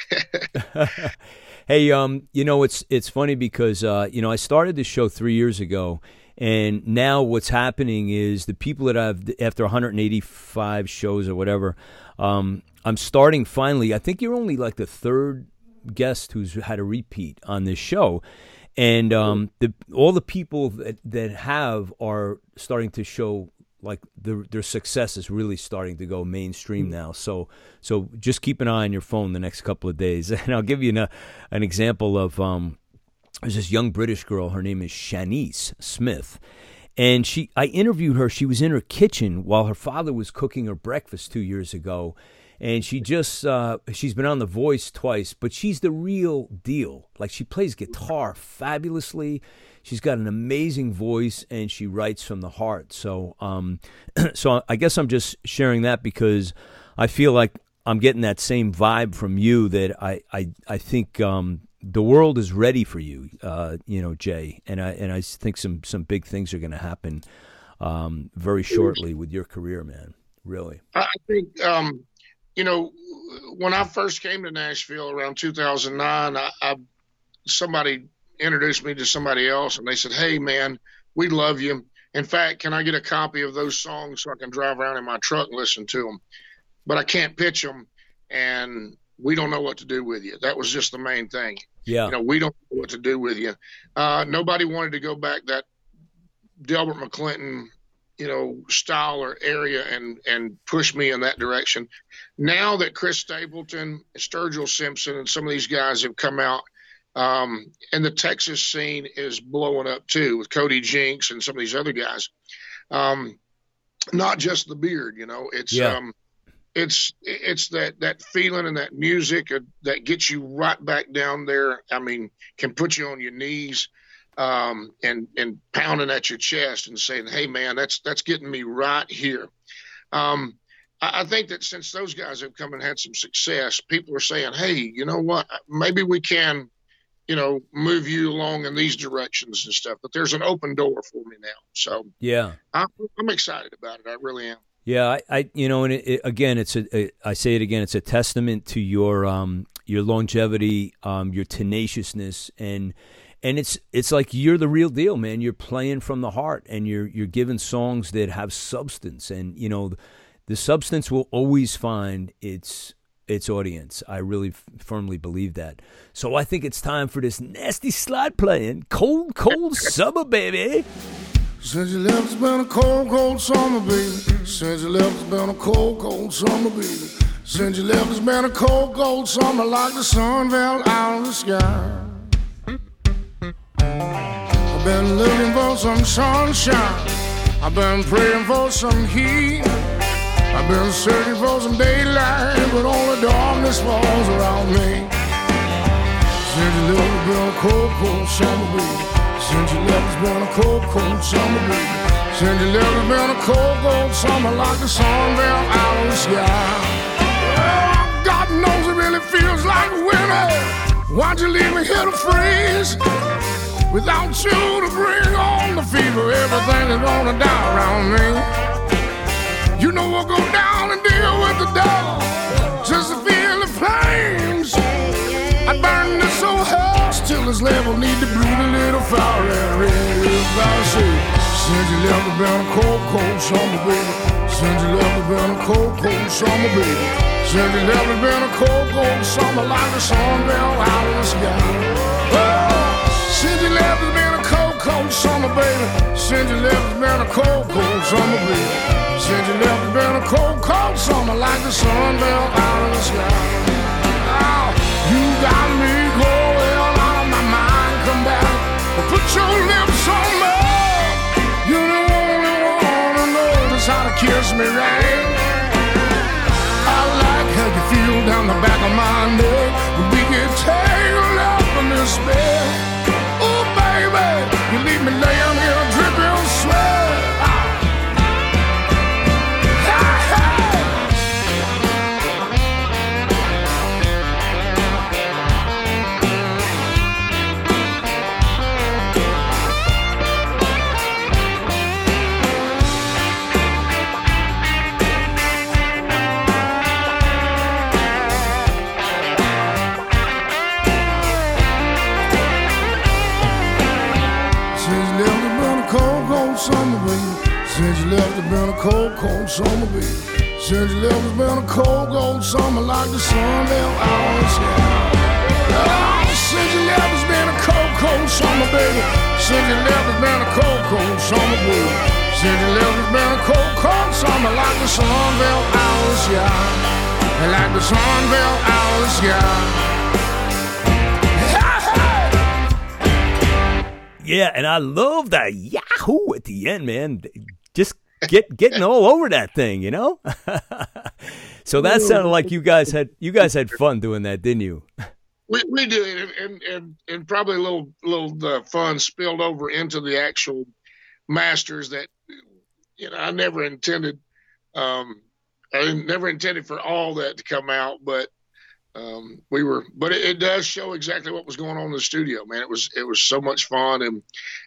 Speaker 1: hey, um, you know it's it's funny because uh, you know I started this show three years ago, and now what's happening is the people that I've after 185 shows or whatever, um, I'm starting finally. I think you're only like the third guest who's had a repeat on this show. And um, the all the people that, that have are starting to show like their their success is really starting to go mainstream now. So so just keep an eye on your phone the next couple of days, and I'll give you an, an example of um, there's this young British girl. Her name is Shanice Smith, and she I interviewed her. She was in her kitchen while her father was cooking her breakfast two years ago, and she just uh, she's been on The Voice twice, but she's the real deal. Like she plays guitar fabulously. She's got an amazing voice, and she writes from the heart. So, um, so I guess I'm just sharing that because I feel like I'm getting that same vibe from you that I I I think um, the world is ready for you, uh, you know, Jay, and I and I think some some big things are going to happen um, very shortly with your career, man. Really.
Speaker 3: I think, um, you know, when I first came to Nashville around 2009, I, I somebody introduced me to somebody else, and they said, "Hey, man, we love you. In fact, can I get a copy of those songs so I can drive around in my truck and listen to them? But I can't pitch them, and we don't know what to do with you." That was just the main thing.
Speaker 1: Yeah.
Speaker 3: You know, we don't know what to do with you. Uh, nobody wanted to go back that Delbert McClinton, you know, style or area and and push me in that direction. Now that Chris Stapleton, Sturgill Simpson, and some of these guys have come out, um, and the Texas scene is blowing up too with Cody Jinks and some of these other guys. Um, not just the beard, you know, it's
Speaker 1: Yeah.
Speaker 3: um, it's it's that that feeling and that music that gets you right back down there. I mean, can put you on your knees um, and and pounding at your chest and saying, "Hey, man, that's that's getting me right here." Um, I, I think that since those guys have come and had some success, people are saying, "Hey, you know what? Maybe we can
Speaker 5: you know, move you along in these directions and stuff. But there's an open door for me now. So
Speaker 1: yeah,
Speaker 5: I'm, I'm excited about it. I really am.
Speaker 1: Yeah, I, I you know, and it, it, again, it's a, a, I say it again, it's a testament to your um your longevity, um your tenaciousness, and and it's it's like you're the real deal, man. You're playing from the heart, and you're you're giving songs that have substance, and you know, the substance will always find its its audience. I really f- firmly believe that. So I think it's time for this nasty slide playing. Cold, cold summer, baby.
Speaker 3: Since you left, it's been a cold, cold summer, baby. Since you left, it's been a cold, cold summer, baby. Since you left, it's been a cold, cold summer, like the sun fell out of the sky. I've been looking for some sunshine. I've been praying for some heat. I've been searching for some daylight, but all the darkness falls around me. Since you left, it's been a cold, cold summer, baby. Since you left, it's been a cold, cold summer, baby. Since you left, it's been a cold, cold summer, like the sun fell out of the sky. Oh, God knows it really feels like winter. Why'd you leave me here to freeze? Without you to bring on the fever, everything is gonna die around me. You know we'll go down and deal with the devil just to feel the flames. I burn this old house till this level need to breathe a little fire and if I say, since you left, it's been a cold, cold summer, baby. Since you left, it's been a cold, cold summer, baby. Since you left, it's been a cold, cold summer like the sun fell out of the sky. Oh, since you left, it's been a cold, cold summer, baby. Since you left, it's been a cold, cold summer, baby. Since you left, it's been a cold, cold summer like the sun fell out of the sky. Oh, you got me going out of my mind. Come back, put your lips on me. You're the only one who knows how to kiss me right. I like how you feel down the back of my neck. Like the sun fell out of the sky. Oh, since you left, it's been a cold, cold summer, baby. Since you left, it's been a cold, cold summer, baby. Since you left, it's been a cold, cold summer like the sun fell out of the sky. Like the sun fell out of the sky.
Speaker 1: Yeah, and I love that Yahoo at the end, man. Just get getting all over that thing, you know. so that sounded like you guys had you guys had fun doing that, didn't you?
Speaker 5: We, we did, and, and and probably a little little uh, fun spilled over into the actual masters that you know I never intended. Um, I never intended for all that to come out, but um, we were. But it, it, does show exactly what was going on in the studio, man. It was it was so much fun, and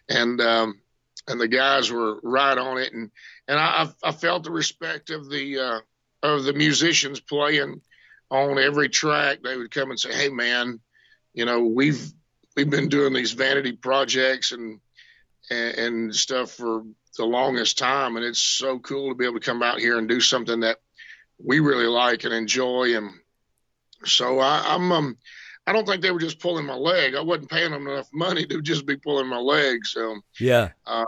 Speaker 5: and um, and the guys were right on it, and and I, I felt the respect of the uh, of the musicians playing on every track. They would come and say, "Hey, man, you know we've we've been doing these vanity projects and and, and stuff for the longest time, and it's so cool to be able to come out here and do something that we really like and enjoy." And so I, I'm um, I don't think they were just pulling my leg. I wasn't paying them enough money to just be pulling my leg. So
Speaker 1: yeah,
Speaker 5: uh,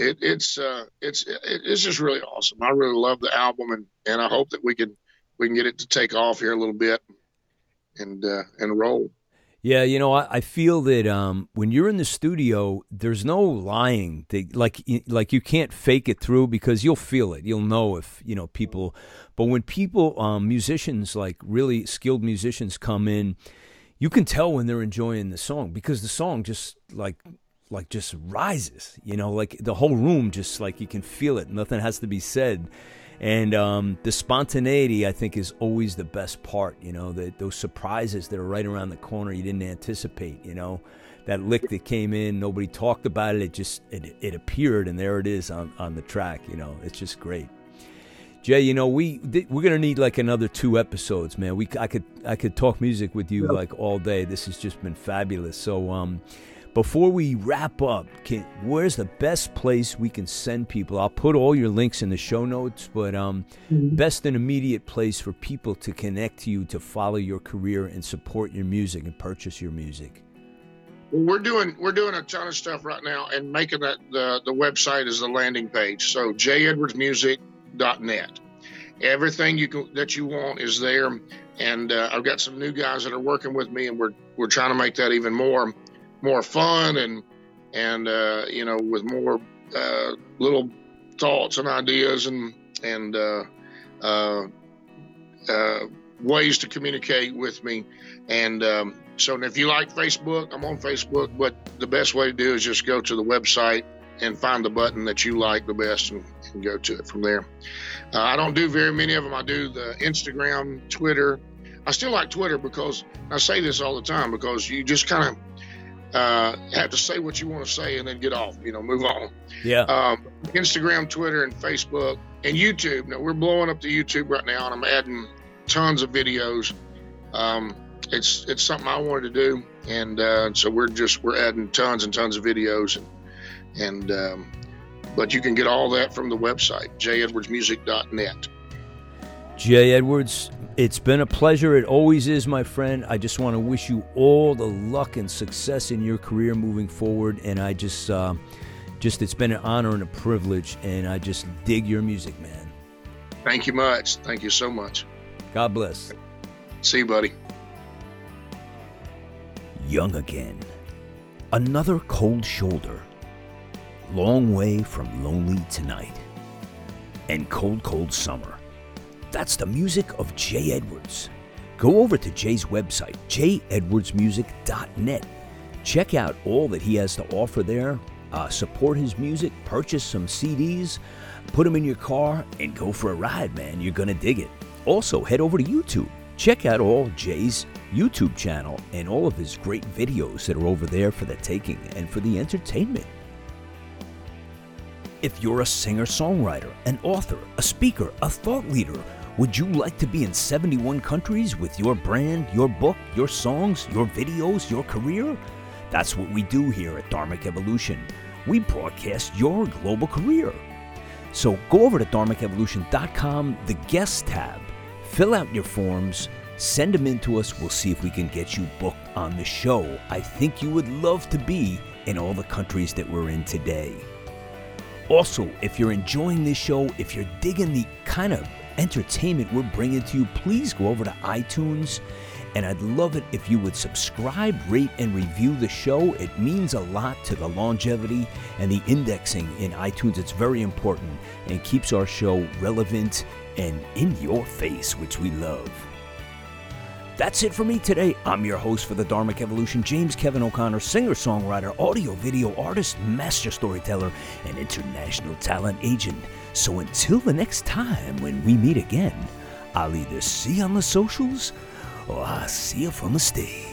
Speaker 5: it, it's uh, it's it, it's just really awesome. I really love the album, and, and I hope that we can we can get it to take off here a little bit and uh, and roll.
Speaker 1: Yeah, you know, I, I feel that um, when you're in the studio, there's no lying. They, like, like you can't fake it through because you'll feel it. You'll know if you know people. But when people, um, musicians, like really skilled musicians, come in, you can tell when they're enjoying the song because the song just like like just rises, you know, like the whole room just like you can feel it. Nothing has to be said. And um, the spontaneity, I think, is always the best part. You know, the, those surprises that are right around the corner you didn't anticipate. You know, that lick that came in, nobody talked about it. It just it, it appeared, and there it is on, on the track. You know, it's just great. Jay, you know we we're gonna need like another two episodes, man. We I could I could talk music with you like all day. This has just been fabulous. So um, before we wrap up, can, where's the best place we can send people? I'll put all your links in the show notes, but um, mm-hmm. best and immediate place for people to connect to you, to follow your career, and support your music and purchase your music.
Speaker 3: Well, we're doing we're doing a ton of stuff right now, and making that the the website is the landing page. So jayedwardsmusic.net. Everything you can, that you want is there, and uh, I've got some new guys that are working with me, and we're we're trying to make that even more more fun and and uh, you know with more uh, little thoughts and ideas and and uh, uh, uh, ways to communicate with me. And um, so if you like Facebook, I'm on Facebook, but the best way to do is just go to the website and find the button that you like the best and, and go to it from there. Uh, I don't do very many of them. I do the Instagram, Twitter. I still like Twitter because I say this all the time because you just kind of uh, have to say what you want to say and then get off, you know, move on.
Speaker 1: Yeah.
Speaker 3: Um, Instagram, Twitter, and Facebook, and YouTube. Now we're blowing up the YouTube right now, and I'm adding tons of videos. Um, it's it's something I wanted to do, and uh, so we're just we're adding tons and tons of videos, and and um, but you can get all that from the website jayedwardsmusic.net.
Speaker 1: Jay Edwards, it's been a pleasure. It always is, my friend. I just want to wish you all the luck and success in your career moving forward. And I just, uh, just it's been an honor and a privilege. And I just dig your music, man.
Speaker 3: Thank you much. Thank you so much.
Speaker 1: God bless.
Speaker 3: See you, buddy.
Speaker 1: Young again. Another cold shoulder. Long way from lonely tonight. And cold, cold summer. That's the music of Jay Edwards. Go over to Jay's website, jayedwardsmusic.net. Check out all that he has to offer there. Uh, support his music, purchase some CDs, put them in your car, and go for a ride, man. You're going to dig it. Also, head over to YouTube. Check out all Jay's YouTube channel and all of his great videos that are over there for the taking and for the entertainment. If you're a singer songwriter, an author, a speaker, a thought leader, would you like to be in 71 countries with your brand, your book, your songs, your videos, your career? That's what we do here at Dharmic Evolution. We broadcast your global career. So go over to dharmicevolution.com, the guest tab, fill out your forms, send them in to us. We'll see if we can get you booked on the show. I think you would love to be in all the countries that we're in today. Also, if you're enjoying this show, if you're digging the kind of entertainment we're bringing to you, please go over to iTunes. And I'd love it if you would subscribe, rate, and review the show. It means a lot to the longevity and the indexing in iTunes. It's very important and keeps our show relevant and in your face, which we love. That's it for me today. I'm your host for the Dharmic Evolution, James Kevin O'Connor, singer songwriter, audio video artist, master storyteller, and international talent agent. So until the next time when we meet again, I'll either see you on the socials or I'll see you from the stage.